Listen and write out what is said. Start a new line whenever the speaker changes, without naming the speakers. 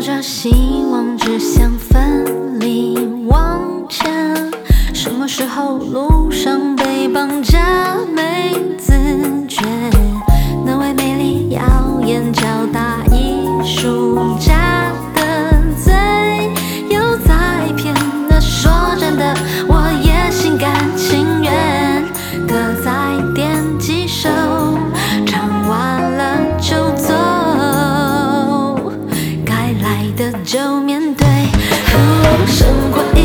抱着希望，只想奋力往前。什么时候路上被绑架，没自觉？那位美丽妖艳。的就面对生活